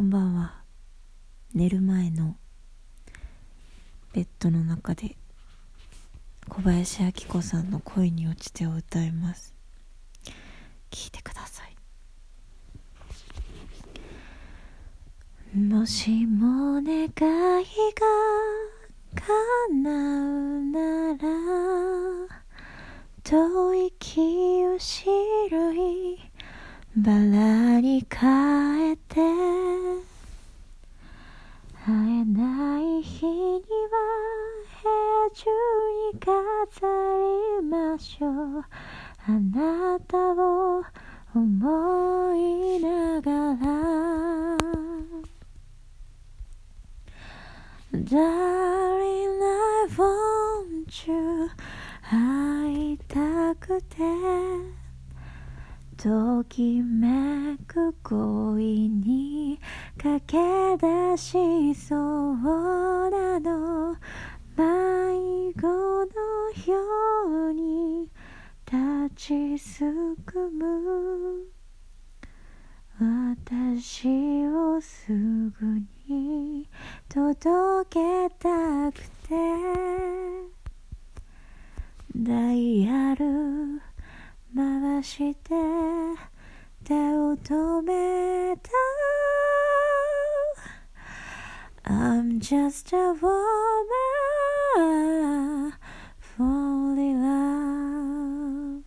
こんばんは。寝る前のベッドの中で小林明子さんの恋に落ちてを歌います。聞いてください。もしも願いが叶うなら遠い清白い。バラに変えて会えない日には部屋中に飾りましょう。あなたを思いながら。Darling I want you. 会いたくて。ときめく恋に駆け出しそうなの迷子のように立ちすくむ。私をすぐに届けたくて。ダイヤル回して手を止めた just a woman fall in love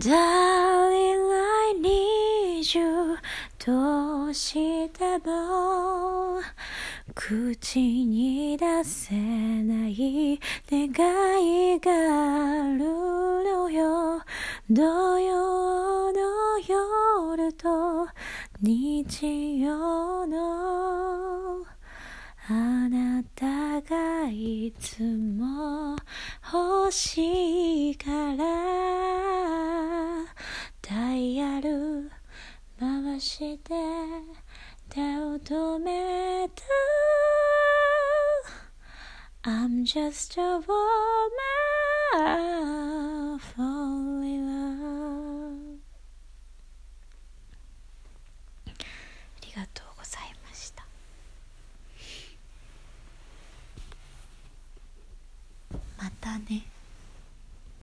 Darling I need you どうしても口に出せない願いがあるのよ土曜の夜と日曜のあなたがいつも欲しいからダイヤル回して手を止めた I'm just a woman fall in love ありがとうございましたまたね。